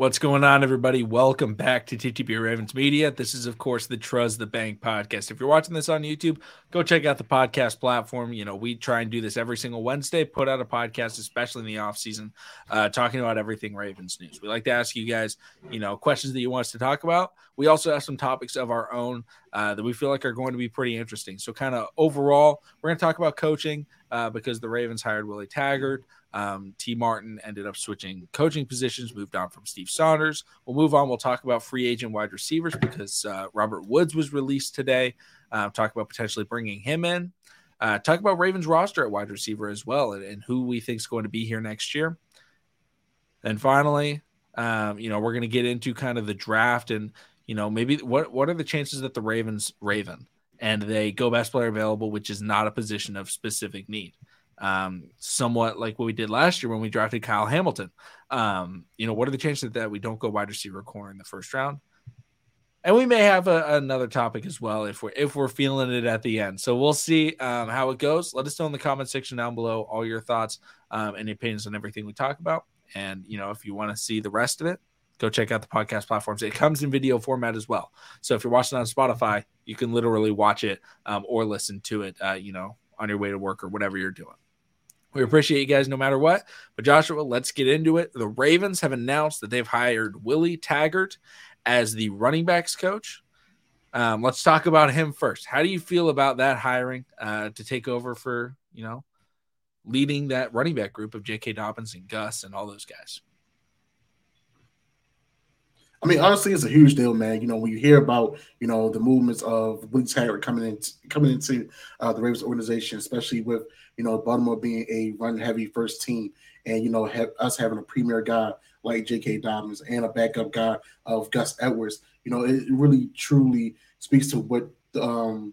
What's going on, everybody? Welcome back to TTP Ravens Media. This is, of course, the Trust the Bank podcast. If you're watching this on YouTube, go check out the podcast platform. You know, we try and do this every single Wednesday, put out a podcast, especially in the off season, uh, talking about everything Ravens news. We like to ask you guys, you know, questions that you want us to talk about. We also have some topics of our own uh, that we feel like are going to be pretty interesting. So, kind of overall, we're going to talk about coaching uh, because the Ravens hired Willie Taggart. Um, Tee Martin ended up switching coaching positions, moved on from Steve Saunders. We'll move on. We'll talk about free agent wide receivers because uh, Robert Woods was released today. Uh, talk about potentially bringing him in. Uh, talk about Ravens roster at wide receiver as well and, and who we think is going to be here next year. And finally, um, you know, we're going to get into kind of the draft and, you know, maybe what, what are the chances that the Ravens Raven and they go best player available, which is not a position of specific need um, somewhat like what we did last year when we drafted Kyle Hamilton. Um, you know, what are the chances that we don't go wide receiver corner in the first round? And we may have a, another topic as well if we're if we're feeling it at the end. So we'll see um, how it goes. Let us know in the comment section down below all your thoughts um, and opinions on everything we talk about. And you know, if you want to see the rest of it, go check out the podcast platforms. It comes in video format as well. So if you're watching on Spotify, you can literally watch it um, or listen to it. Uh, you know, on your way to work or whatever you're doing. We appreciate you guys no matter what. But Joshua, let's get into it. The Ravens have announced that they've hired Willie Taggart as the running backs coach. Um, let's talk about him first. How do you feel about that hiring uh, to take over for, you know, leading that running back group of J.K. Dobbins and Gus and all those guys? I mean, honestly, it's a huge deal, man. You know, when you hear about you know the movements of Willie Taggart coming in, coming into uh, the Ravens organization, especially with you know Baltimore being a run-heavy first team, and you know have, us having a premier guy like J.K. Dobbins and a backup guy of Gus Edwards, you know, it really truly speaks to what um,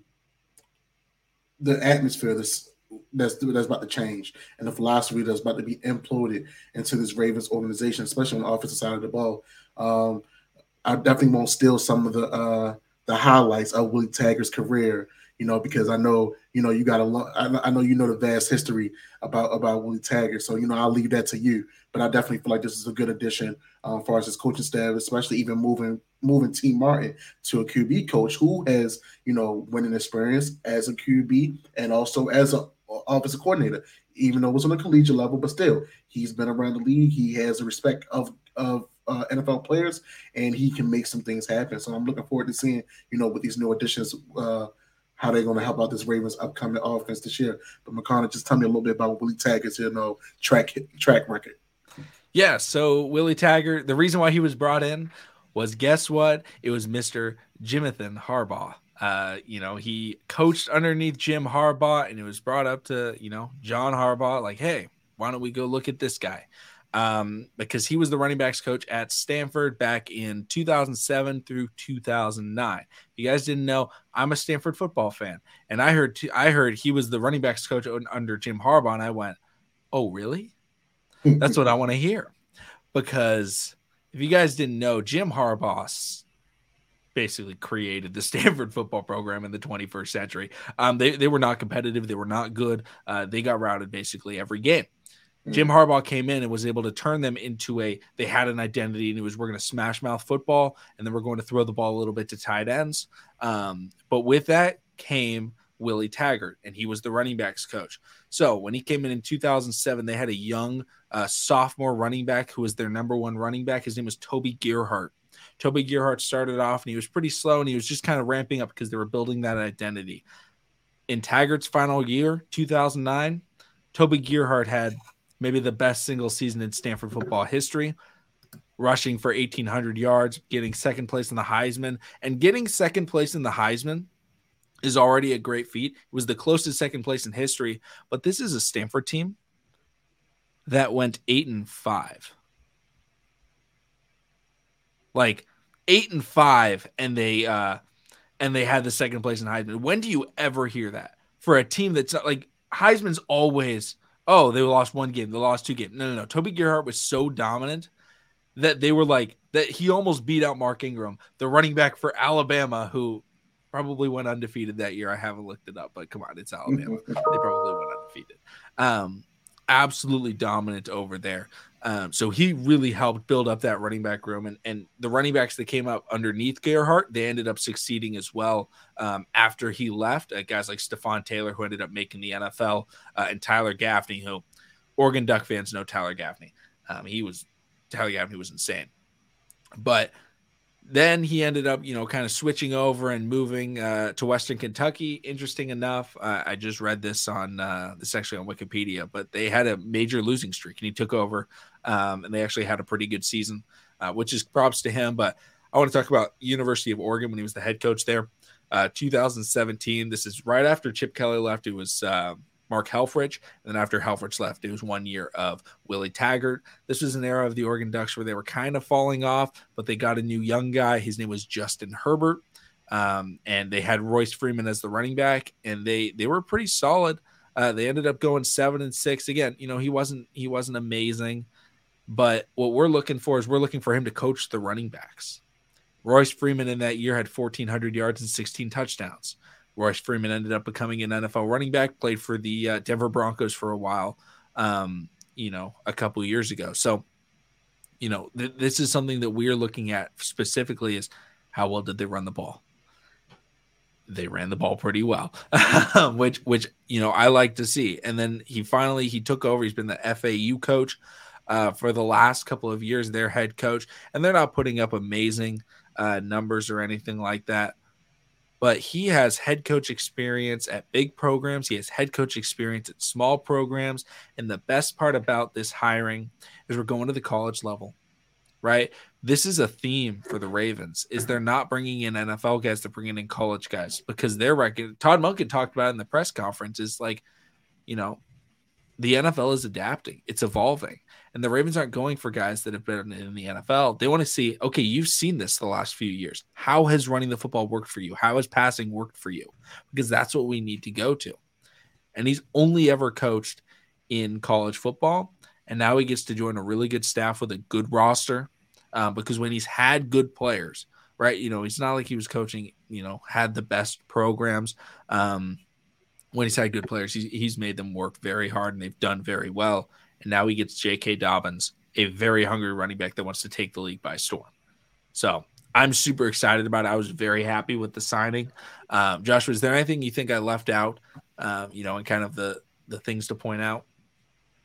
the atmosphere that's that's that's about to change and the philosophy that's about to be imploded into this Ravens organization, especially on the offensive side of the ball. Um, I definitely won't steal some of the uh, the highlights of Willie Taggart's career, you know, because I know you know you got a lot. I know you know the vast history about about Willie Taggart, so you know I'll leave that to you. But I definitely feel like this is a good addition um, as far as his coaching staff, especially even moving moving Tee Martin to a QB coach who has you know winning experience as a QB and also as a offensive coordinator, even though it was on a collegiate level, but still he's been around the league. He has the respect of of uh, NFL players, and he can make some things happen. So I'm looking forward to seeing, you know, with these new additions, uh, how they're going to help out this Ravens upcoming offense this year. But McConnell, just tell me a little bit about Willie Taggart's, you know, track track record. Yeah, so Willie Taggart, the reason why he was brought in was guess what? It was Mr. Jimathan Harbaugh. Uh, you know, he coached underneath Jim Harbaugh, and it was brought up to you know John Harbaugh, like, hey, why don't we go look at this guy? Um, because he was the running backs coach at Stanford back in 2007 through 2009. If you guys didn't know, I'm a Stanford football fan, and I heard t- I heard he was the running backs coach under Jim Harbaugh, and I went, "Oh, really? That's what I want to hear." Because if you guys didn't know, Jim Harbaugh basically created the Stanford football program in the 21st century. Um, they, they were not competitive. They were not good. Uh, they got routed basically every game. Jim Harbaugh came in and was able to turn them into a they had an identity and it was we're going to smash mouth football and then we're going to throw the ball a little bit to tight ends. Um, but with that came Willie Taggart and he was the running backs coach. So when he came in in 2007, they had a young uh, sophomore running back who was their number one running back. His name was Toby Gerhart. Toby Gerhart started off and he was pretty slow and he was just kind of ramping up because they were building that identity. In Taggart's final year, 2009, Toby Gerhart had maybe the best single season in Stanford football history, rushing for 1,800 yards, getting second place in the Heisman, and getting second place in the Heisman is already a great feat. It was the closest second place in history, but this is a Stanford team that went eight and five. Like eight and five, and they uh and they had the second place in Heisman. When do you ever hear that for a team that's not like Heisman's always oh, they lost one game, they lost two games. No, no, no. Toby Gerhart was so dominant that they were like that he almost beat out Mark Ingram, the running back for Alabama, who probably went undefeated that year. I haven't looked it up, but come on, it's Alabama. they probably went undefeated. Um, absolutely dominant over there. Um, so he really helped build up that running back room, and and the running backs that came up underneath Gerhart, they ended up succeeding as well um, after he left. Uh, guys like Stepfan Taylor, who ended up making the NFL, uh, and Tyler Gaffney, who Oregon Duck fans know Tyler Gaffney. Um, he was Tyler Gaffney was insane, but then he ended up, you know, kind of switching over and moving uh, to Western Kentucky. Interesting enough, uh, I just read this on uh, this actually on Wikipedia, but they had a major losing streak and he took over, um, and they actually had a pretty good season, uh, which is props to him. But I want to talk about University of Oregon when he was the head coach there, uh, 2017. This is right after Chip Kelly left. It was uh, Mark Helfrich. And then after Helfrich left, it was one year of Willie Taggart. This was an era of the Oregon Ducks where they were kind of falling off, but they got a new young guy. His name was Justin Herbert. Um, and they had Royce Freeman as the running back, and they they were pretty solid. Uh, they ended up going seven and six. Again, you know, he wasn't he wasn't amazing, but what we're looking for is we're looking for him to coach the running backs. Royce Freeman in that year had 1,400 yards and 16 touchdowns. Royce Freeman ended up becoming an NFL running back, played for the uh, Denver Broncos for a while, um, you know, a couple years ago. So, you know, th- this is something that we are looking at specifically is how well did they run the ball? They ran the ball pretty well, which which you know I like to see. And then he finally he took over. He's been the FAU coach uh, for the last couple of years, their head coach, and they're not putting up amazing uh, numbers or anything like that but he has head coach experience at big programs. He has head coach experience at small programs. And the best part about this hiring is we're going to the college level, right? This is a theme for the Ravens is they're not bringing in NFL guys, they're bringing in college guys because they're record. Todd Monken talked about in the press conference is like, you know, the NFL is adapting, it's evolving. And the Ravens aren't going for guys that have been in the NFL. They want to see, okay, you've seen this the last few years. How has running the football worked for you? How has passing worked for you? Because that's what we need to go to. And he's only ever coached in college football. And now he gets to join a really good staff with a good roster. Um, because when he's had good players, right? You know, he's not like he was coaching, you know, had the best programs. Um, when he's had good players, he's, he's made them work very hard and they've done very well. And now he gets J.K. Dobbins, a very hungry running back that wants to take the league by storm. So I'm super excited about it. I was very happy with the signing. Um, Joshua, is there anything you think I left out, um, you know, and kind of the, the things to point out?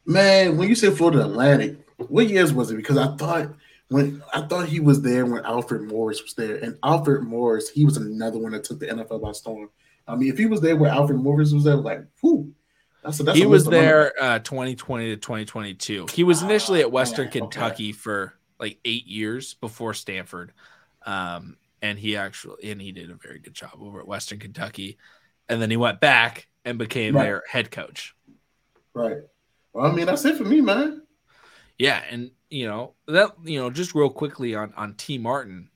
Man, when you said Florida Atlantic, what years was it? Because I thought when I thought he was there when Alfred Morris was there, and Alfred Morris, he was another one that took the NFL by storm. I mean, if he was there where Alfred Morris was there, like, whoo, that's that's he was there uh, 2020 to 2022. He was initially at Western okay. Kentucky for like eight years before Stanford, um, and he actually and he did a very good job over at Western Kentucky, and then he went back and became right. their head coach. Right. Well, I mean, that's it for me, man. Yeah, and you know that you know just real quickly on on Tee Martin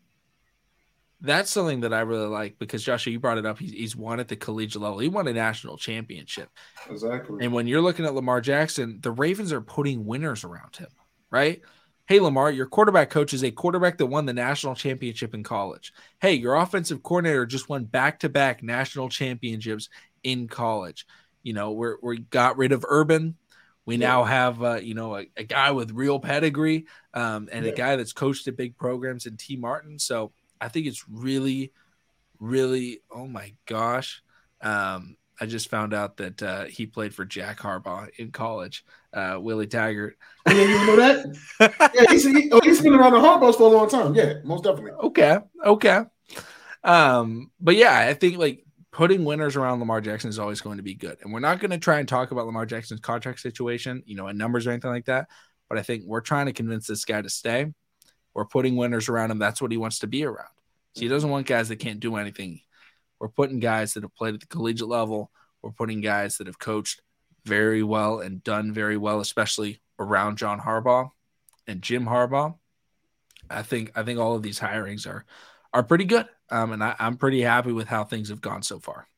that's something that I really like because Joshua, you brought it up. He's, he's won at the collegiate level. He won a national championship. Exactly. And when you're looking at Lamar Jackson, the Ravens are putting winners around him, right? Hey, Lamar, your quarterback coach is a quarterback that won the national championship in college. Hey, your offensive coordinator just won back to back national championships in college. You know, we're, we got rid of Urban. We yeah. now have, uh, you know, a, a, guy with real pedigree um, and yeah. a guy that's coached at big programs in Tee Martin. So I think it's really, really. Oh my gosh! Um, I just found out that uh, he played for Jack Harbaugh in college. Uh, Willie Taggart. Yeah, you know that? yeah, he's, he, oh, he's been around the Harbaughs for a long time. Yeah, most definitely. Okay, okay. Um, but yeah, I think like putting winners around Lamar Jackson is always going to be good. And we're not going to try and talk about Lamar Jackson's contract situation, you know, and numbers or anything like that. But I think we're trying to convince this guy to stay. We're putting winners around him. That's what he wants to be around. So he doesn't want guys that can't do anything. We're putting guys that have played at the collegiate level. We're putting guys that have coached very well and done very well, especially around John Harbaugh and Jim Harbaugh. I think I think all of these hirings are are pretty good, um, and I, am pretty happy with how things have gone so far.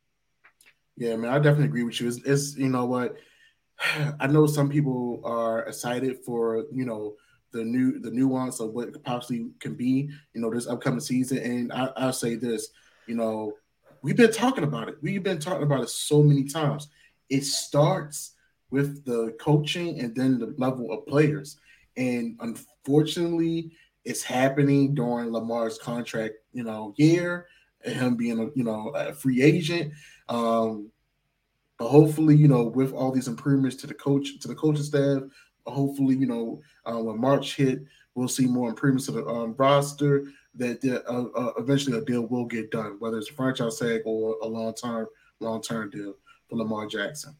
Yeah, I mean, I definitely agree with you. It's, it's you know what, I know some people are excited for you know the new the nuance of what possibly can be, you know, this upcoming season. And I, I'll say this, you know, we've been talking about it. We've been talking about it so many times. It starts with the coaching and then the level of players. And unfortunately, it's happening during Lamar's contract, you know, year, and him being a you know a free agent. Um, but hopefully, you know, with all these improvements to the coach to the coaching staff, hopefully, you know, uh, when March hit, we'll see more improvements to the um, roster. That uh, uh, eventually a deal will get done, whether it's a franchise tag or a long term long term deal for Lamar Jackson.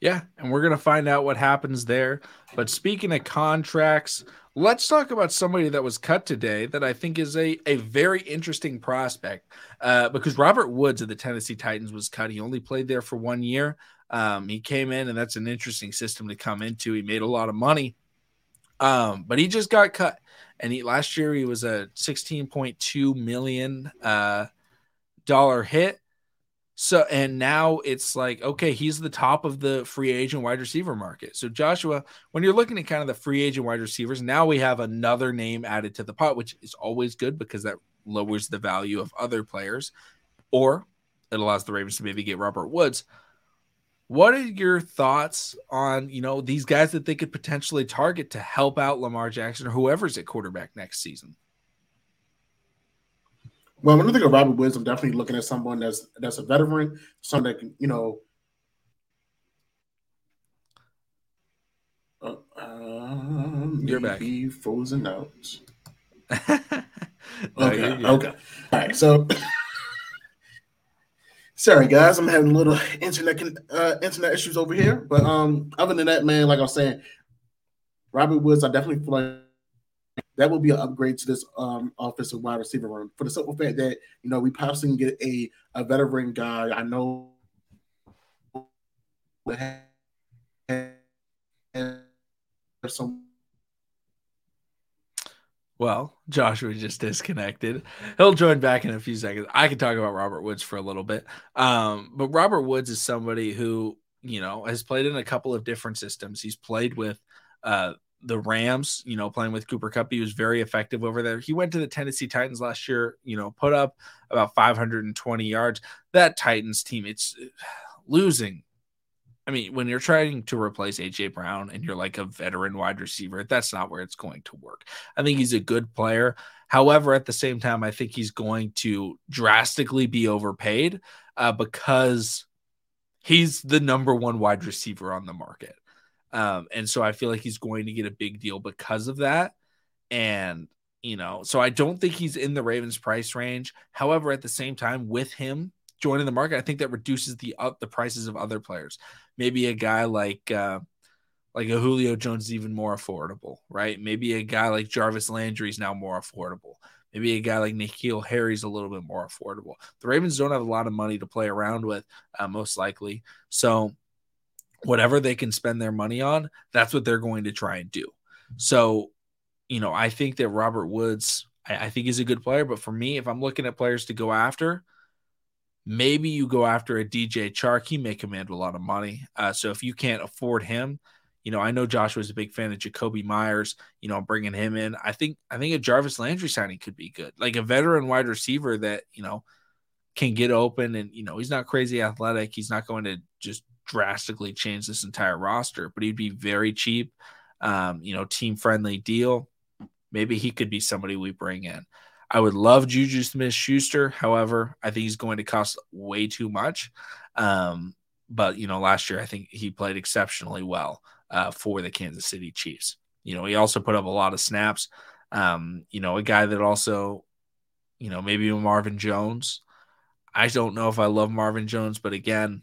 Yeah, and we're gonna find out what happens there. But speaking of contracts, let's talk about somebody that was cut today that I think is a, a very interesting prospect. Uh, because Robert Woods of the Tennessee Titans was cut. He only played there for one year. Um, he came in, and that's an interesting system to come into. He made a lot of money, um, but he just got cut. And he last year he was a sixteen point two million uh, dollar hit. So and now it's like okay, he's the top of the free agent wide receiver market. So Joshua, when you're looking at kind of the free agent wide receivers, now we have another name added to the pot, which is always good because that lowers the value of other players, or it allows the Ravens to maybe get Robert Woods. What are your thoughts on you know these guys that they could potentially target to help out Lamar Jackson or whoever's at quarterback next season? Well, when I think of Robert Woods, I'm definitely looking at someone that's that's a veteran, someone that can, you know. Uh, um, you're back. Frozen out. no, okay. Okay. All right. So, sorry guys, I'm having little internet uh, internet issues over here, but um, other than that, man, like I was saying, Robert Woods, I definitely feel like that will be an upgrade to this um, offensive wide receiver room for the simple fact that you know we possibly can get a a veteran guy. I know. Some well, Joshua just disconnected. He'll join back in a few seconds. I can talk about Robert Woods for a little bit. Um, but Robert Woods is somebody who, you know, has played in a couple of different systems. He's played with uh, the Rams, you know, playing with Cooper Kupp. He was very effective over there. He went to the Tennessee Titans last year, you know, put up about 520 yards. That Titans team, it's losing. I mean, when you're trying to replace AJ Brown and you're like a veteran wide receiver, that's not where it's going to work. I think he's a good player. However, at the same time, I think he's going to drastically be overpaid uh, because he's the number one wide receiver on the market. Um, and so I feel like he's going to get a big deal because of that. And, you know, so I don't think he's in the Ravens price range. However, at the same time, with him joining the market, I think that reduces the uh, the prices of other players. Maybe a guy like uh, like a Julio Jones is even more affordable, right? Maybe a guy like Jarvis Landry is now more affordable. Maybe a guy like N'Keal Harry's a little bit more affordable. The Ravens don't have a lot of money to play around with, uh, most likely. So whatever they can spend their money on, that's what they're going to try and do. So, you know, I think that Robert Woods, I, I think he's a good player. But for me, if I'm looking at players to go after, maybe you go after a DJ Chark. He may command a lot of money. Uh, so if you can't afford him, you know, I know Joshua's a big fan of Jakobi Meyers. You know, bringing him in, I think I think a Jarvis Landry signing could be good, like a veteran wide receiver that you know can get open and you know he's not crazy athletic. He's not going to just drastically change this entire roster, but he'd be very cheap. Um, you know, team friendly deal. Maybe he could be somebody we bring in. I would love Juju Smith Schuster. However, I think he's going to cost way too much. Um, but, you know, last year I think he played exceptionally well uh, for the Kansas City Chiefs. You know, he also put up a lot of snaps. Um, you know, a guy that also, you know, maybe Marvin Jones. I don't know if I love Marvin Jones, but again,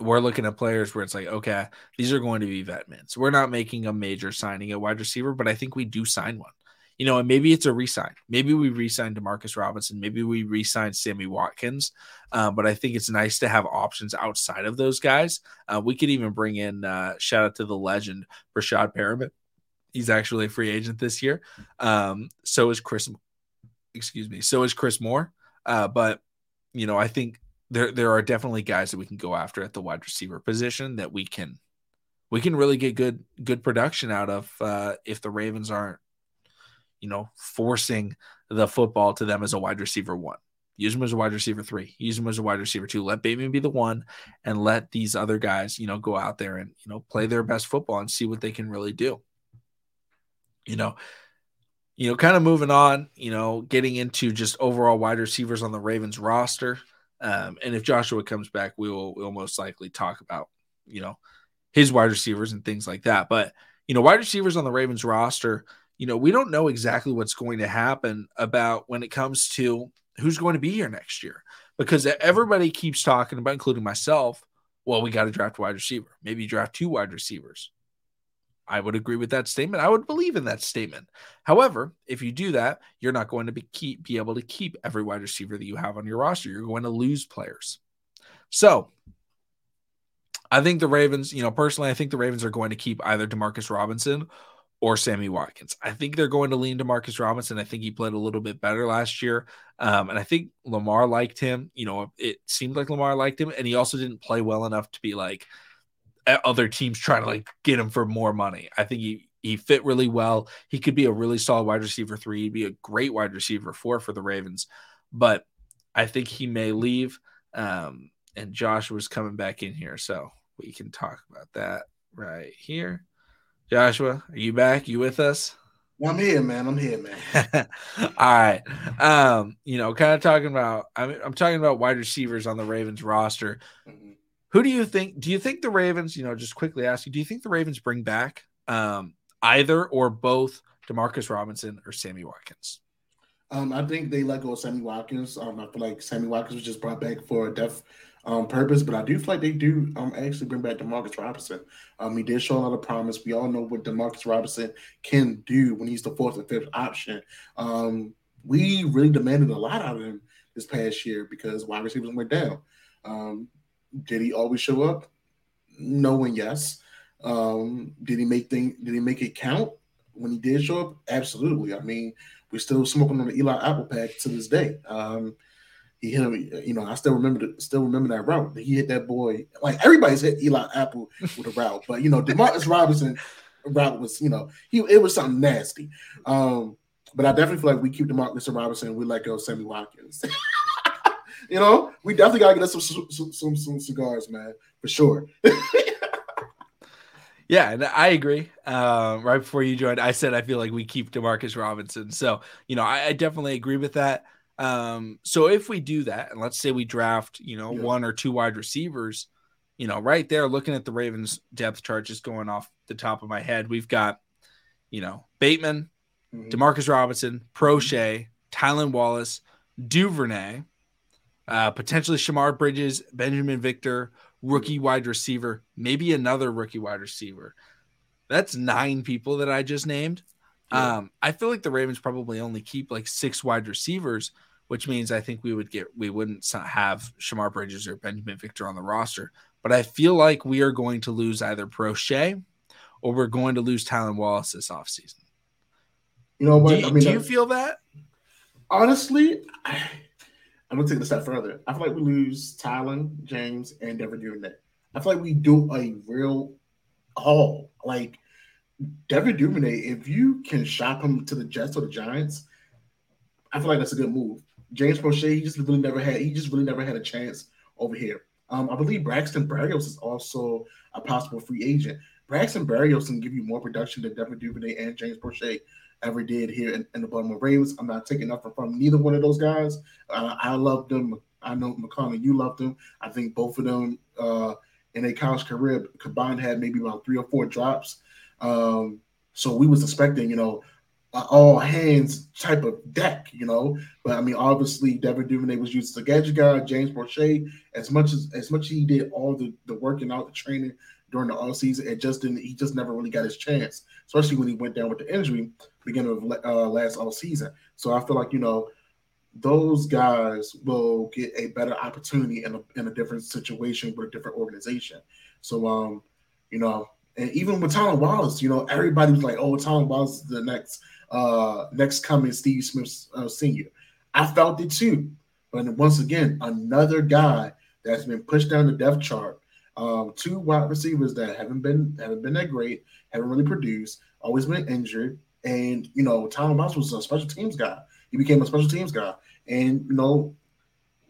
we're looking at players where it's like, okay, these are going to be vet mints. We're not making a major signing at wide receiver, but I think we do sign one. You know, and maybe it's a resign. Maybe we resign Demarcus Robinson. Maybe we resign Sammy Watkins. Uh, but I think it's nice to have options outside of those guys. Uh, we could even bring in uh, shout out to the legend Breshad Perriman. He's actually a free agent this year. Um, so is Chris. Excuse me. So is Chris Moore. Uh, but you know, I think there there are definitely guys that we can go after at the wide receiver position that we can we can really get good good production out of uh, if the Ravens aren't you know forcing the football to them as a wide receiver one. Use him as a wide receiver three. Use him as a wide receiver two. Let Bateman be the one, and let these other guys, you know, go out there and you know play their best football and see what they can really do. You know, you know, kind of moving on. You know, getting into just overall wide receivers on the Ravens roster. Um, and if Joshua comes back, we will we'll most likely talk about you know his wide receivers and things like that. But you know, wide receivers on the Ravens roster. You know, we don't know exactly what's going to happen about when it comes to who's going to be here next year because everybody keeps talking about, including myself, well, we got to draft wide receiver. Maybe draft two wide receivers. I would agree with that statement. I would believe in that statement. However, if you do that, you're not going to be keep be able to keep every wide receiver that you have on your roster. You're going to lose players. So, I think the Ravens, you know, personally, I think the Ravens are going to keep either Demarcus Robinson or Sammy Watkins. I think they're going to lean to Marcus Robinson. I think he played a little bit better last year. Um, and I think Lamar liked him. You know, it seemed like Lamar liked him, and he also didn't play well enough to be like other teams trying to like get him for more money. I think he he fit really well. He could be a really solid wide receiver three. He'd be a great wide receiver four for the Ravens, but I think he may leave. Um, and Josh was coming back in here, so we can talk about that right here. Joshua, are you back? You with us? I'm here, man. I'm here, man. All right. Um, you know, kind of talking about I'm, I'm talking about wide receivers on the Ravens roster. Mm-hmm. Who do you think? Do you think the Ravens, you know, just quickly ask you, do you think the Ravens bring back um, either or both Demarcus Robinson or Sammy Watkins? Um, I think they let go of Sammy Watkins. Um, I feel like Sammy Watkins was just brought back for a death um, purpose, but I do feel like they do um, actually bring back Demarcus Robinson. Um, he did show a lot of promise. We all know what Demarcus Robinson can do when he's the fourth or fifth option. Um, we really demanded a lot out of him this past year because wide receivers went down. Um, did he always show up? No and yes. Um, did he make thing? Did he make it count when he did show up? Absolutely. I mean, we're still smoking on the Eli Apple pack to this day. Um, he hit him. You know, I still remember the, still remember that route. He hit that boy. Like everybody's hit Eli Apple with a route, but you know, Demarcus Robinson route was you know he it was something nasty. Um, but I definitely feel like we keep Demarcus Robinson. We let go of Sammy Watkins. you know, we definitely gotta get us some some, some, some cigars, man, for sure. Yeah, I agree. Uh, right before you joined, I said I feel like we keep Demarcus Robinson. So, you know, I, I definitely agree with that. Um, so if we do that, and let's say we draft, you know, yeah. one or two wide receivers, you know, right there, looking at the Ravens depth chart, just going off the top of my head, we've got, you know, Bateman, mm-hmm. Demarcus Robinson, Proche, Tylan Wallace, Duvernay, uh, potentially Shemar Bridges, Binjimen Victor, rookie wide receiver, maybe another rookie wide receiver. That's nine people that I just named. Yeah. Um, I feel like the Ravens probably only keep like six wide receivers, which means I think we would get we wouldn't have Shemar Bridges or Binjimen Victor on the roster. But I feel like we are going to lose either Proche or we're going to lose Tylan Wallace this offseason. You know what? Do you, I mean, do you feel that? Honestly, I, I'm gonna take it a step further. I feel like we lose Tylan, James, and Devin Duvernay. I feel like we do a real haul. Like Devin Duvernay, if you can shop him to the Jets or the Giants, I feel like that's a good move. James Proche, he just really never had he just really never had a chance over here. Um, I believe Braxton Berrios is also a possible free agent. Braxton Berrios can give you more production than Devin Duvernay and James Proche ever did here in, in the Baltimore Ravens. I'm not taking nothing from neither one of those guys. Uh, I love them. I know McConnell, you love them. I think both of them uh, in a college career combined had maybe about three or four drops. Um, so we was expecting, you know, all hands type of deck, you know. But I mean, obviously, Devin Duvernay was used as a gadget guy. James Proche, as much as as much as he did all the the working out, the training during the off season, it just didn't. He just never really got his chance, especially when he went down with the injury beginning of uh, last all season. So I feel like you know those guys will get a better opportunity in a in a different situation with a different organization. So um, you know, and even with Tylan Wallace, you know, everybody was like, "Oh, Tylan Wallace is the next uh next coming Steve Smith uh, senior." I felt it too, but once again, another guy that's been pushed down the depth chart. Um, two wide receivers that haven't been haven't been that great, haven't really produced, always been injured, and you know, Tylan Wallace was a special teams guy. He became a special teams guy, and you know,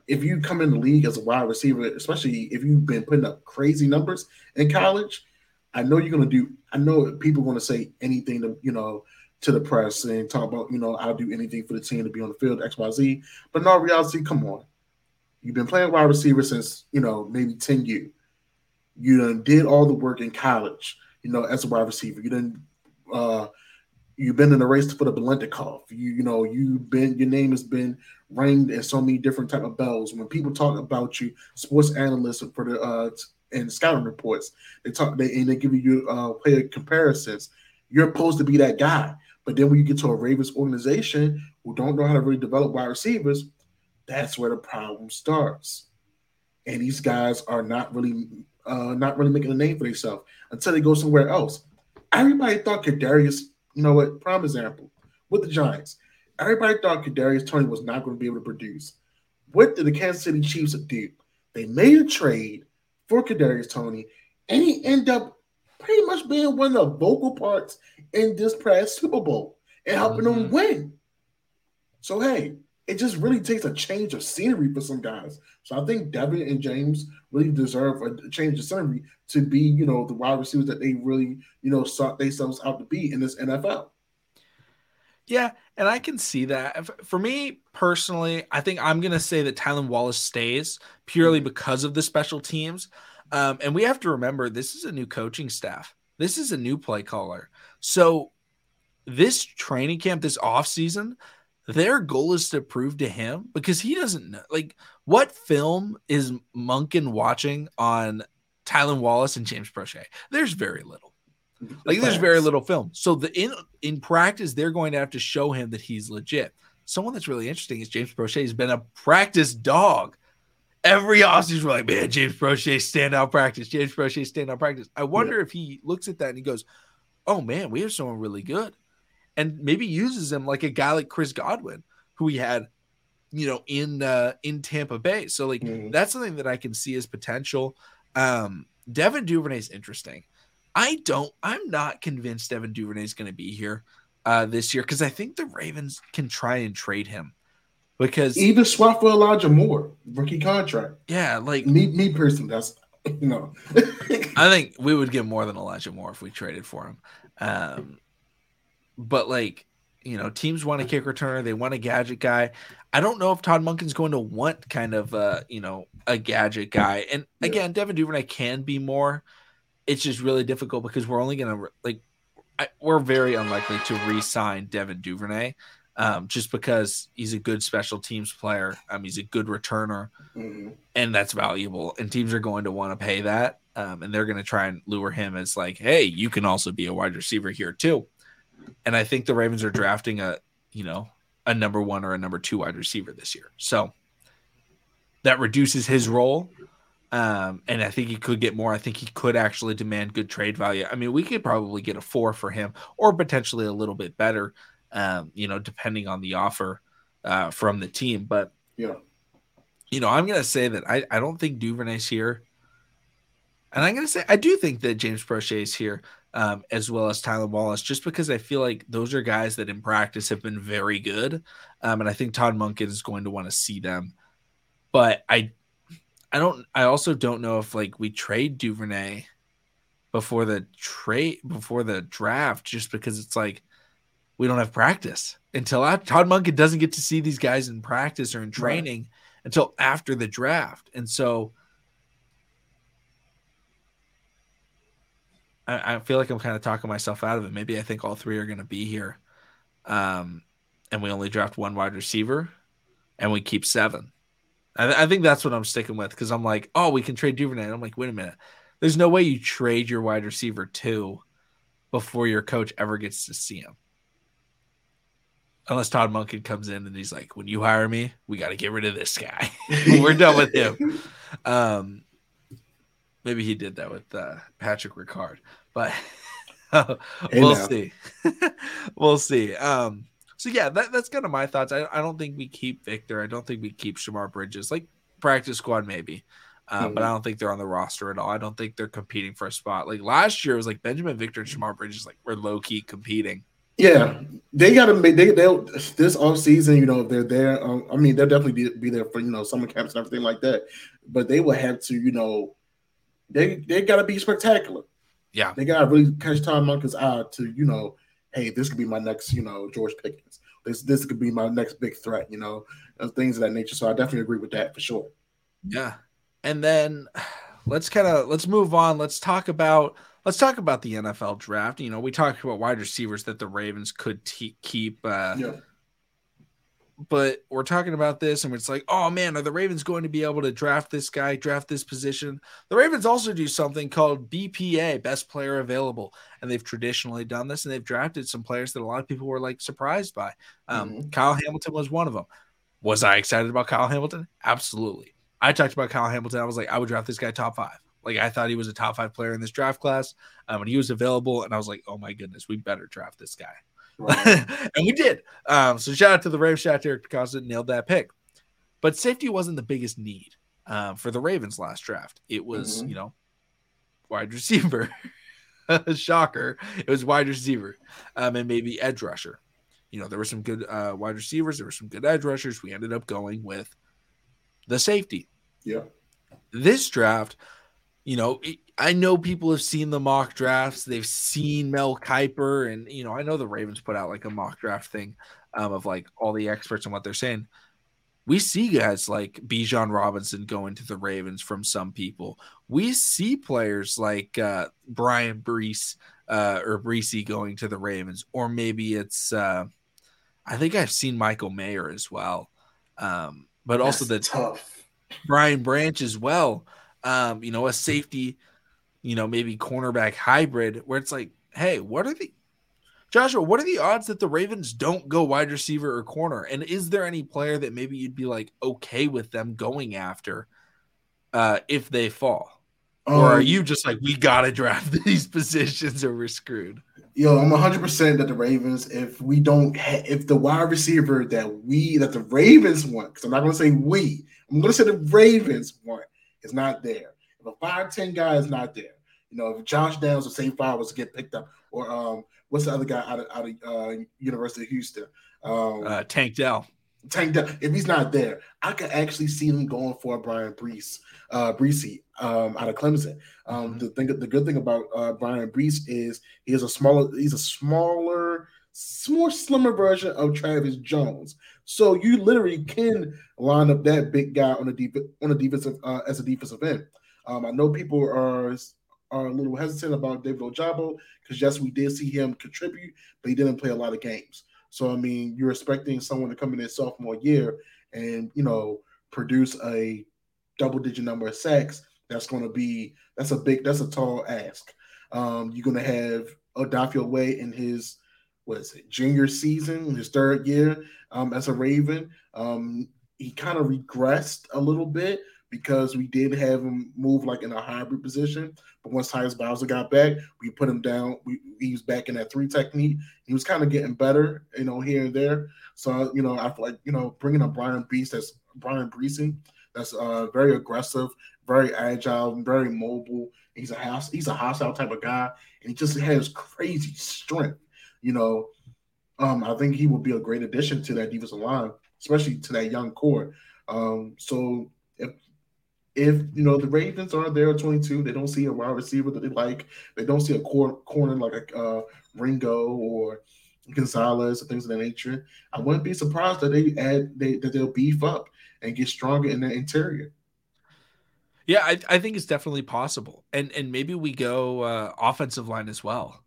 if you come in the league as a wide receiver, especially if you've been putting up crazy numbers in college, I know you're gonna do. I know people are gonna say anything to you know to the press and talk about you know I'll do anything for the team to be on the field X Y Z. But in all reality, come on, you've been playing wide receiver since you know maybe ten years. You done did all the work in college, you know, as a wide receiver. You done uh, you've been in the race for the Biletnikoff. You you know you've been your name has been rang in so many different type of bells. When people talk about you, sports analysts for the uh and scouting reports, they talk they and they give you uh player comparisons. You're supposed to be that guy. But then when you get to a Ravens organization who don't know how to really develop wide receivers, that's where the problem starts. And these guys are not really uh not really making a name for themselves until they go somewhere else. Everybody thought Kadarius, you know what, prime example with the Giants. Everybody thought Kadarius Toney was not going to be able to produce. What did the Kansas City Chiefs do? They made a trade for Kadarius Toney, and he ended up pretty much being one of the vocal parts in this past Super Bowl and helping mm-hmm. them win. So hey, it just really takes a change of scenery for some guys. So I think Devin and James really deserve a change of scenery to be, you know, the wide receivers that they really, you know, sought themselves out to be in this NFL. Yeah, and I can see that. For me personally, I think I'm going to say that Tylan Wallace stays purely mm-hmm. because of the special teams. Um, and we have to remember this is a new coaching staff. This is a new play caller. So this training camp, this off season, their goal is to prove to him because he doesn't know like what film is Monken watching on Tylan Wallace and James Proche. There's very little. Like there's very little film. So the in in practice, they're going to have to show him that he's legit. Someone that's really interesting is James Proche has been a practice dog. Every offseason, we're like, man, James Proche standout practice. James Proche standout practice. I wonder yeah. if he looks at that and he goes, "Oh man, we have someone really good," and maybe uses him like a guy like Chris Godwin, who he had, you know, in uh, in Tampa Bay. So like mm-hmm. that's something that I can see as potential. Um, Devin Duvernay is interesting. I don't. I'm not convinced Devin Duvernay is going to be here uh, this year because I think the Ravens can try and trade him because even swap for Elijah Moore rookie contract. Yeah, like me, me personally, that's you know. I think we would get more than Elijah Moore if we traded for him. Um, but like you know, teams want a kick returner, they want a gadget guy. I don't know if Todd Monken's going to want kind of uh, you know, a gadget guy. And again, yeah. Devin Duvernay can be more it's just really difficult because we're only gonna like I, we're very unlikely to re-sign Devin Duvernay, um, just because he's a good special teams player. Um, he's a good returner, mm-hmm. and that's valuable. And teams are going to want to pay that, um, and they're going to try and lure him as like, hey, you can also be a wide receiver here too. And I think the Ravens are drafting a you know a number one or a number two wide receiver this year, so that reduces his role um, and I think he could get more. I think he could actually demand good trade value. I mean, we could probably get a four for him or potentially a little bit better, um, you know, depending on the offer uh, from the team. But, yeah, you know, I'm going to say that I, I don't think Duvernay's here. And I'm going to say I do think that James Proche is here um, as well as Tyler Wallace, just because I feel like those are guys that in practice have been very good. Um, and I think Todd Monken is going to want to see them. But I I don't. I also don't know if like we trade Duvernay before the trade before the draft, just because it's like we don't have practice until after, Todd Monken doesn't get to see these guys in practice or in training right. until after the draft, and so I, I feel like I'm kind of talking myself out of it. Maybe I think all three are going to be here, um, and we only draft one wide receiver, and we keep seven. I, th- I think that's what I'm sticking with because I'm like, oh, we can trade Duvernay. And I'm like, wait a minute. There's no way you trade your wide receiver two before your coach ever gets to see him. Unless Todd Monken comes in and he's like, when you hire me, we got to get rid of this guy. We're done with him. Um, maybe he did that with uh, Patrick Ricard, but we'll see. we'll see. Um, so yeah, that, that's kind of my thoughts. I, I don't think we keep Victor. I don't think we keep Shemar Bridges. Like practice squad maybe, uh, mm-hmm. but I don't think they're on the roster at all. I don't think they're competing for a spot. Like last year, it was like Binjimen Victor and Shemar Bridges like were low key competing. Yeah, they got to make they they this off season. You know, if they're there, um, I mean, they'll definitely be, be there for you know summer camps and everything like that. But they will have to, you know, they they got to be spectacular. Yeah, they got to really catch Tom Monken's eye to you know, hey, this could be my next you know George Pickens. This this could be my next big threat. You know, and things of that nature. So I definitely agree with that for sure. Yeah, and then let's kind of let's move on. Let's talk about let's talk about the NFL draft. You know, we talked about wide receivers that the Ravens could keep. Uh, yeah. But we're talking about this, and it's like, oh man, are the Ravens going to be able to draft this guy, draft this position? The Ravens also do something called BPA, Best Player Available, and they've traditionally done this, and they've drafted some players that a lot of people were like surprised by. Um, mm-hmm. Kyle Hamilton was one of them. Was I excited about Kyle Hamilton? Absolutely. I talked about Kyle Hamilton. I was like, I would draft this guy top five. Like I thought he was a top five player in this draft class, um, and he was available, and I was like, oh my goodness, we better draft this guy, right. and we did. Um, so shout out to the Ravens, shout out to Eric DeCosta, nailed that pick. But safety wasn't the biggest need uh, for the Ravens last draft. It was, mm-hmm. you know, wide receiver. Shocker, it was wide receiver, um, and maybe edge rusher. You know, there were some good uh, wide receivers, there were some good edge rushers. We ended up going with the safety. Yeah. This draft, you know, I know people have seen the mock drafts. They've seen Mel Kiper, and you know, I know the Ravens put out like a mock draft thing um, of like all the experts and what they're saying. We see guys like Bijan Robinson going to the Ravens from some people. We see players like uh, Bryan Bresee uh, or Bresee going to the Ravens, or maybe it's uh, I think I've seen Michael Mayer as well, um, but That's also the tough Brian Branch as well um, you know, a safety, you know, maybe cornerback hybrid where it's like, hey, what are the Joshua, what are the odds that the Ravens don't go wide receiver or corner? And is there any player that maybe you'd be like okay with them going after uh, if they fall? Um, or are um, you just like, we got to draft these positions or we're screwed? Yo, I'm 100% that the Ravens, if we don't, ha- if the wide receiver that we, that the Ravens want, because I'm not going to say we, I'm going to say the Ravens want, is not there, if a five ten guy is not there, you know, if Josh Downs or St. Five was to get picked up, or um, what's the other guy out of out of uh, University of Houston? Um, uh, Tank Dell. Tank Dell. If he's not there, I could actually see them going for Brian Brees, uh, Bresee um, out of Clemson. Um, mm-hmm. The thing, the good thing about uh, Brian Brees is he is a smaller, he's a smaller, more slimmer version of Travis Jones. So you literally can line up that big guy on a deep on a defensive uh, as a defensive end. Um, I know people are are a little hesitant about David Ojabo because yes, we did see him contribute, but he didn't play a lot of games. So I mean, you're expecting someone to come in his sophomore year and you know produce a double digit number of sacks. That's going to be that's a big that's a tall ask. Um, you're going to have Odafe Oweh in his what is it, junior season, his third year um, as a Raven. Um, he kind of regressed a little bit because we did have him move like in a hybrid position. But once Tyus Bowser got back, we put him down. We, he was back in that three technique. He was kind of getting better, you know, here and there. So, you know, I feel like, you know, bringing up Brian Beast, that's Brian Breesing, that's uh, very aggressive, very agile, very mobile. He's a house, he's a hostile type of guy, and he just has crazy strength you know, um, I think he will be a great addition to that defensive line, especially to that young core. Um, so if you know the Ravens are there at 22, they don't see a wide receiver that they like, they don't see a core, corner like a uh, Ringo or Gonzalez or things of that nature. I wouldn't be surprised that they add they, that they'll beef up and get stronger in the interior. Yeah, I, I think it's definitely possible, and and maybe we go uh, offensive line as well.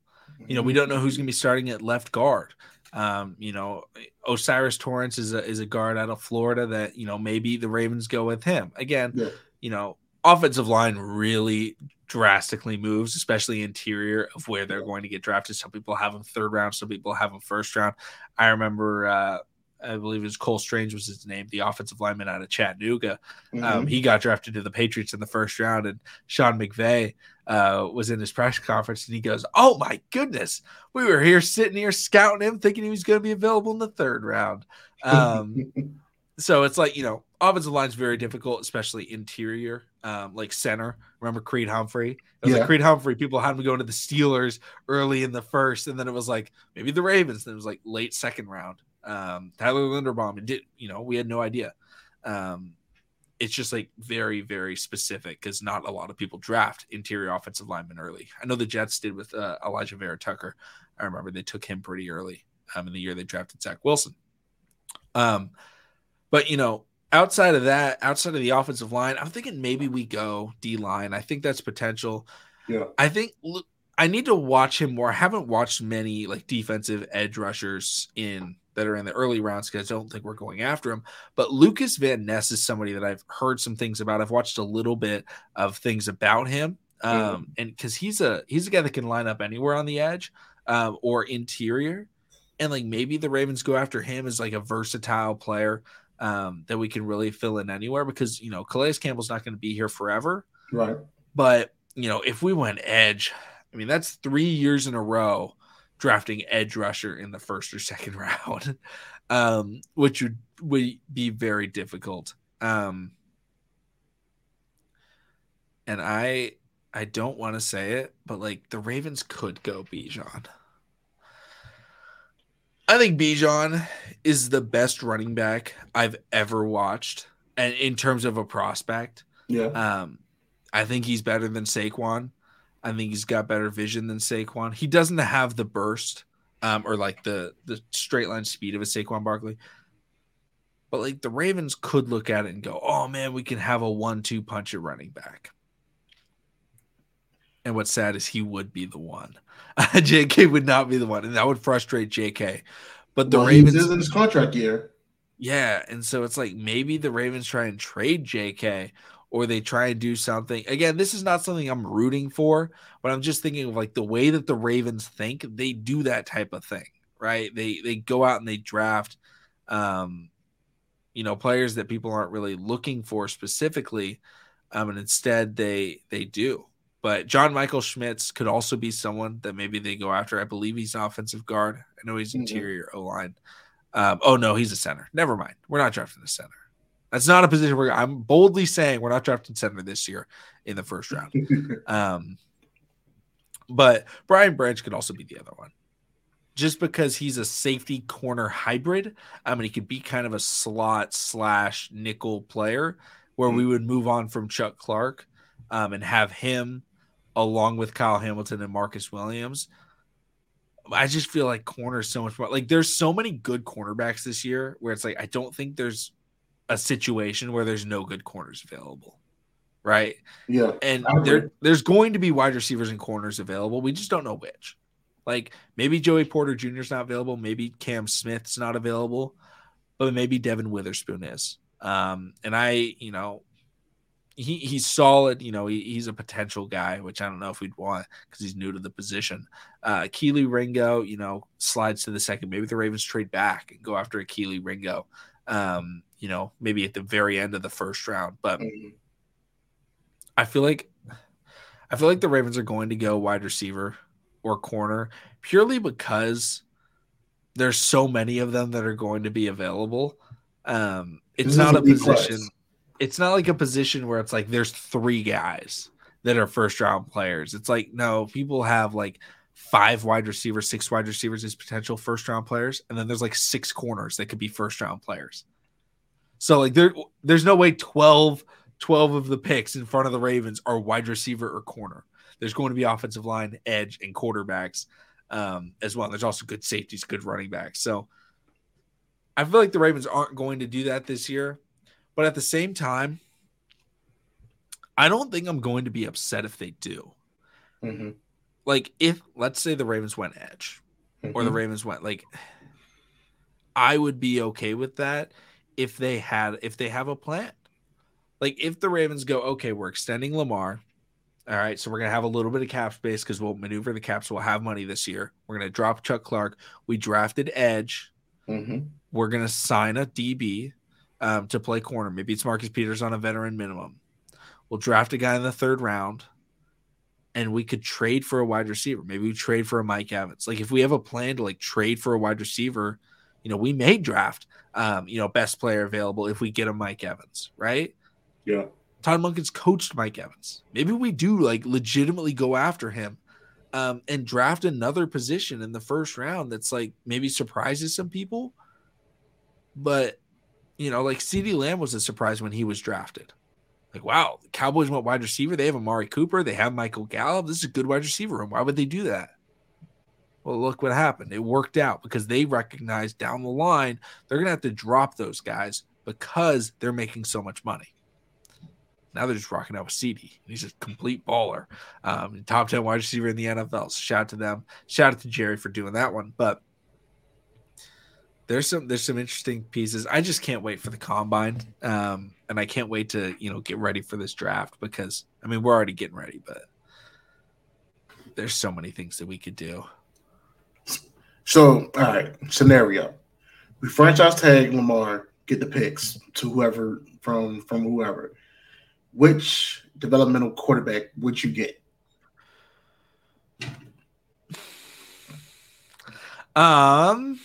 You know, we don't know who's going to be starting at left guard. Um, you know, O'Cyrus Torrence is a is a guard out of Florida that you know maybe the Ravens go with him again. Yeah. You know, offensive line really drastically moves, especially interior of where they're going to get drafted. Some people have them third round, some people have them first round. I remember uh, I believe it was Cole Strange was his name, the offensive lineman out of Chattanooga. Um, mm-hmm. Um, he got drafted to the Patriots in the first round, and Sean McVay uh, was in his press conference, and he goes, "Oh my goodness, we were here sitting here scouting him, thinking he was going to be available in the third round." Um, so it's like you know, offensive line is very difficult, especially interior. um, like center. Remember Creed Humphrey? It was Yeah. like Creed Humphrey. People had him go to the Steelers early in the first, and then it was like maybe the Ravens. Then it was like late second round. Um, Tyler Linderbaum. It did you know we had no idea. Um, it's just like very very specific because not a lot of people draft interior offensive linemen early. I know the Jets did with uh, Alijah Vera Tucker. I remember they took him pretty early um, in the year they drafted Zach Wilson. Um, but you know, outside of that, outside of the offensive line, I'm thinking maybe we go D line. I think that's potential. Yeah. I think look, I need to watch him more. I haven't watched many like defensive edge rushers in that are in the early rounds because I don't think we're going after him. But Lucas Van Ness is somebody that I've heard some things about. I've watched a little bit of things about him. Um, and because he's a he's a guy that can line up anywhere on the edge um, or interior. And like maybe the Ravens go after him as like a versatile player um, that we can really fill in anywhere because you know Calais Campbell's not going to be here forever. Right. But you know, if we went edge, I mean, that's three years in a row drafting edge rusher in the first or second round, um, which would would be very difficult. Um, and I I don't want to say it, but like the Ravens could go Bijan. I think Bijan is the best running back I've ever watched, and in terms of a prospect. Yeah. Um, I think he's better than Saquon. I think he's got better vision than Saquon. He doesn't have the burst, um, or like the the straight line speed of a Saquon Barkley. But like the Ravens could look at it and go, "Oh man, we can have a one-two punch at running back." And what's sad is he would be the one. JK would not be the one, and that would frustrate JK. But the well, Ravens, is in his contract year. yeah, and so it's like maybe the Ravens try and trade JK or they try and do something. Again, this is not something I'm rooting for, but I'm just thinking of like the way that the Ravens think, they do that type of thing, right? They they go out and they draft um you know, players that people aren't really looking for specifically um and instead they they do. But John Michael Schmitz could also be someone that maybe they go after. I believe he's an offensive guard. I know he's Mhm. interior O line. Um, oh no, he's a center. Never mind. We're not drafting a center. That's not a position where I'm boldly saying we're not drafting center this year in the first round. Um, but Brian Branch could also be the other one. Just because he's a safety corner hybrid, I mean, he could be kind of a slot slash nickel player where we would move on from Chuck Clark um, and have him along with Kyle Hamilton and Marcus Williams. I just feel like corner is so much more like there's so many good cornerbacks this year where it's like I don't think there's a situation where there's no good corners available. Right. yeah. And there there's going to be wide receivers and corners available. We just don't know which. Like maybe Joey Porter Jr. is not available, maybe Cam Smith's not available, but maybe Devon Witherspoon is. Um, and I, you know, he he's solid. You know, he, he's a potential guy, which I don't know if we'd want because he's new to the position. Uh, Kelee Ringo, you know, slides to the second. Maybe the Ravens trade back and go after a Kelee Ringo. Um, you know, maybe at the very end of the first round. But Mhm. I feel like I feel like the Ravens are going to go wide receiver or corner purely because there's so many of them that are going to be available. Um, it's This not a position. It's not like a position where it's like there's three guys that are first round players. It's like no, people have like five wide receivers, six wide receivers as potential first round players, and then there's like six corners that could be first round players. So like there, there's no way 12, 12 of the picks in front of the Ravens are wide receiver or corner. There's going to be offensive line, edge, and quarterbacks um, as well. There's also good safeties, good running backs. So I feel like the Ravens aren't going to do that this year. But at the same time, I don't think I'm going to be upset if they do. Mhm. Like if let's say the Ravens went edge or the Mhm. Ravens went like I would be okay with that if they had if they have a plan. Like if the Ravens go, okay, we're extending Lamar. All right, so we're gonna have a little bit of cap space because we'll maneuver the caps. so we'll have money this year. We're gonna drop Chuck Clark. We drafted Edge. Mhm. We're gonna sign a DB um, to play corner. Maybe it's Marcus Peters on a veteran minimum. We'll draft a guy in the third round, and we could trade for a wide receiver. Maybe we trade for a Mike Evans. Like if we have a plan to like trade for a wide receiver, you know, we may draft um, you know, best player available if we get a Mike Evans, right? Yeah. Todd Monken's coached Mike Evans. Maybe we do like legitimately go after him um, and draft another position in the first round that's like maybe surprises some people. But you know, like CeeDee Lamb was a surprise when he was drafted. Like, wow, the Cowboys want wide receiver. They have Amari Cooper. They have Michael Gallup. This is a good wide receiver room. Why would they do that? Well, look what happened. It worked out because they recognized down the line they're going to have to drop those guys because they're making so much money. Now they're just rocking out with CeeDee. He's a complete baller. Um, top 10 wide receiver in the NFL. So shout out to them. Shout out to Jerry for doing that one. But there's some there's some interesting pieces. I just can't wait for the combine. Um, and I can't wait to, you know, get ready for this draft because I mean we're already getting ready, but there's so many things that we could do. So, all right, scenario. We franchise tag Lamar, get the picks to whoever from from whoever. Which developmental quarterback would you get? Um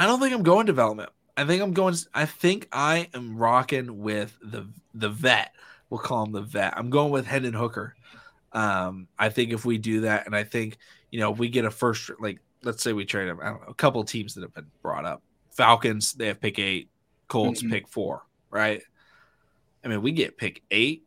I don't think I'm going development. I think I'm going I think I am rocking with the the vet. We'll call him the vet. I'm going with Hendon Hooker. Um, I think if we do that, and I think you know, if we get a first like let's say we trade him, I don't know, a couple teams that have been brought up. Falcons, they have pick eight, Colts mm-hmm. pick four, right? I mean, we get pick eight,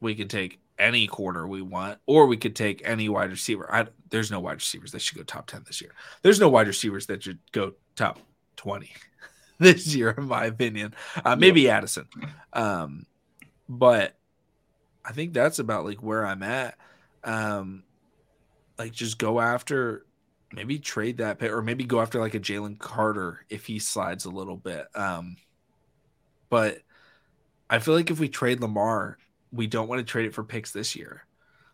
we can take any quarter we want, or we could take any wide receiver. I, there's no wide receivers that should go top 10 this year. There's no wide receivers that should go top 20 this year, in my opinion. Uh, maybe yeah. Addison. Um, but I think that's about like where I'm at. Um, like just go after maybe trade that pick or maybe go after like a Jalen Carter if he slides a little bit. Um, but I feel like if we trade Lamar, we don't want to trade it for picks this year.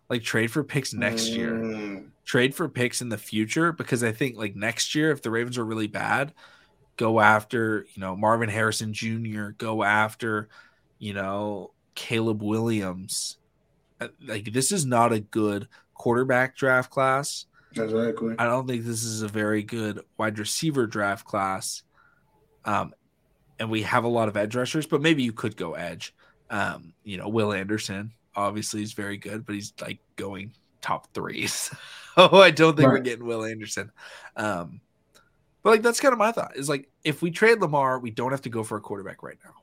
Like trade for picks next mm. year. Trade for picks in the future because I think like next year if the Ravens are really bad, go after, you know, Marvin Harrison Jr., go after, you know, Caleb Williams. Uh, like this is not a good quarterback draft class. Exactly. I don't think this is a very good wide receiver draft class. Um, and we have a lot of edge rushers, but maybe you could go edge. Um, you know, Will Anderson obviously is very good, but he's like going top threes. oh, I don't think right. we're getting Will Anderson. Um, but like that's kind of my thought is like if we trade Lamar, we don't have to go for a quarterback right now.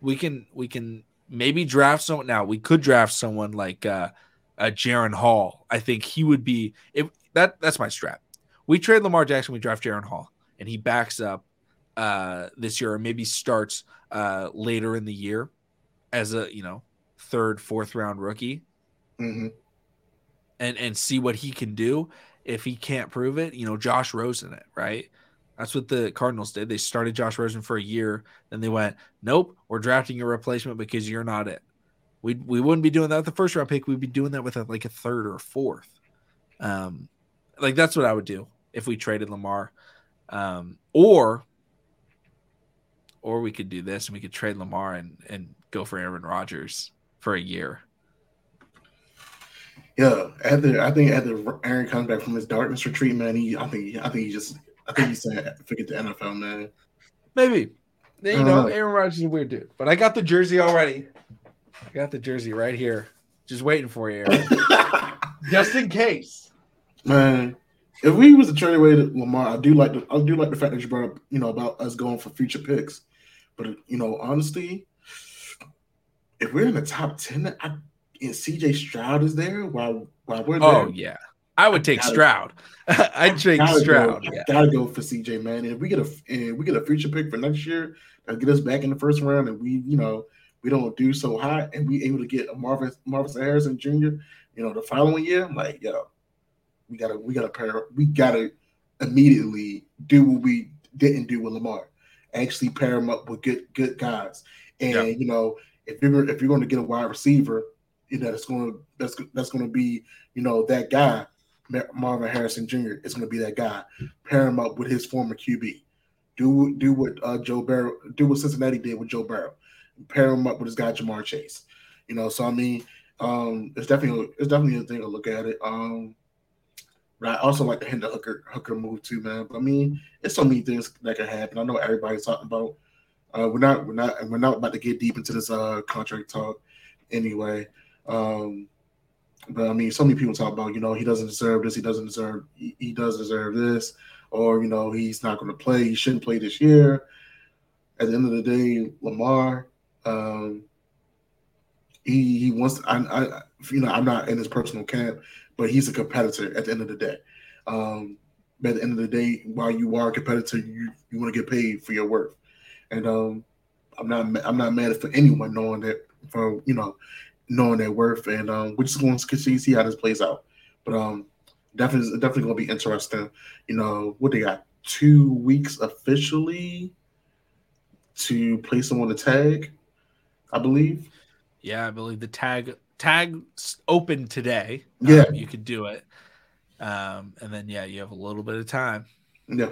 We can we can maybe draft someone now. We could draft someone like uh uh, Jaren Hall. I think he would be if that that's my strap. We trade Lamar Jackson, we draft Jaren Hall, and he backs up uh, this year, or maybe starts uh, later in the year as a you know third, fourth round rookie, mm-hmm. and and see what he can do. If he can't prove it, you know, Josh Rosen it right. That's what the Cardinals did. They started Josh Rosen for a year, then they went, "Nope, we're drafting your replacement because you're not it." We we wouldn't be doing that with the first round pick. We'd be doing that with a, like a third or a fourth. Um, like that's what I would do if we traded Lamar. Um, or or we could do this and we could trade Lamar and and go for Aaron Rodgers for a year. Yeah, after I think after Aaron comes back from his darkness retreat, man, he I think I think he just I think he said forget the NFL, man. Maybe. You know, uh, Aaron Rodgers is a weird dude. But I got the jersey already. I got the jersey right here, just waiting for you, just in case. Man, if we was to trade away to Lamar, I do like the I do like the fact that you brought up, you know, about us going for future picks. But you know, honestly, if we're in the top ten, I, and CJ Stroud is there while while we're oh, there. Oh yeah. I would take gotta, Stroud. I'd take Stroud. Go, yeah. Gotta go for CJ, man. And if we get a and we get a future pick for next year, that get us back in the first round, and we, you know, we don't do so hot and we able to get a Marvin Marvin Harrison Jr. You know, the following year, I'm like, yo, we gotta we gotta pair we gotta immediately do what we didn't do with Lamar. Actually pair him up with good good guys. And yeah. you know, if you're if you're going to get a wide receiver, you know that's going to that's that's going to be you know that guy, Marvin Harrison Jr. is going to be that guy. Pair him up with his former QB. Do do what uh, Joe Burrow do what Cincinnati did with Joe Burrow pair him up with his guy Ja'Marr Chase. You know, so I mean, um, it's definitely it's definitely a thing to look at it. Um, right. I also like the Hendon Hooker Hooker move too, man. But I mean, it's so many things that can happen. I know everybody's talking about Uh, we're not we're not we're not about to get deep into this uh contract talk anyway. Um, but I mean, so many people talk about you know he doesn't deserve this, he doesn't deserve he, he does deserve this, or you know he's not going to play, he shouldn't play this year. At the end of the day, Lamar, um, he he wants. I, I you know I'm not in his personal camp, but he's a competitor at the end of the day. Um, but at the end of the day, while you are a competitor, you you want to get paid for your worth. And um, I'm not I'm not mad for anyone knowing that for you know knowing their worth, and um, we're just going to continue to see how this plays out. But um, definitely definitely going to be interesting. You know what they got two weeks officially to place them on the tag, I believe. Yeah, I believe the tag tag's open today. Yeah, um, you could do it. Um, and then yeah, you have a little bit of time. Yeah.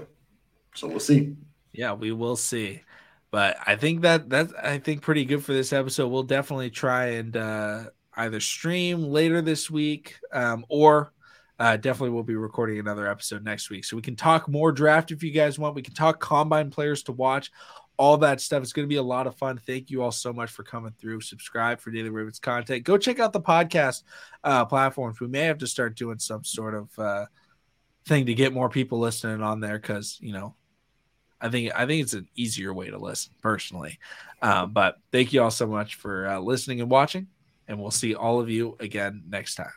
So we'll see. Yeah, we will see. But I think that that's I think pretty good for this episode. We'll definitely try and uh, either stream later this week um, or uh, definitely we'll be recording another episode next week. So we can talk more draft if you guys want. We can talk combine players to watch, all that stuff. It's going to be a lot of fun. Thank you all so much for coming through. Subscribe for Daily Ravens content. Go check out the podcast uh, platforms. We may have to start doing some sort of uh, thing to get more people listening on there because you know I think I think it's an easier way to listen personally. Um, but thank you all so much for uh, listening and watching, and we'll see all of you again next time.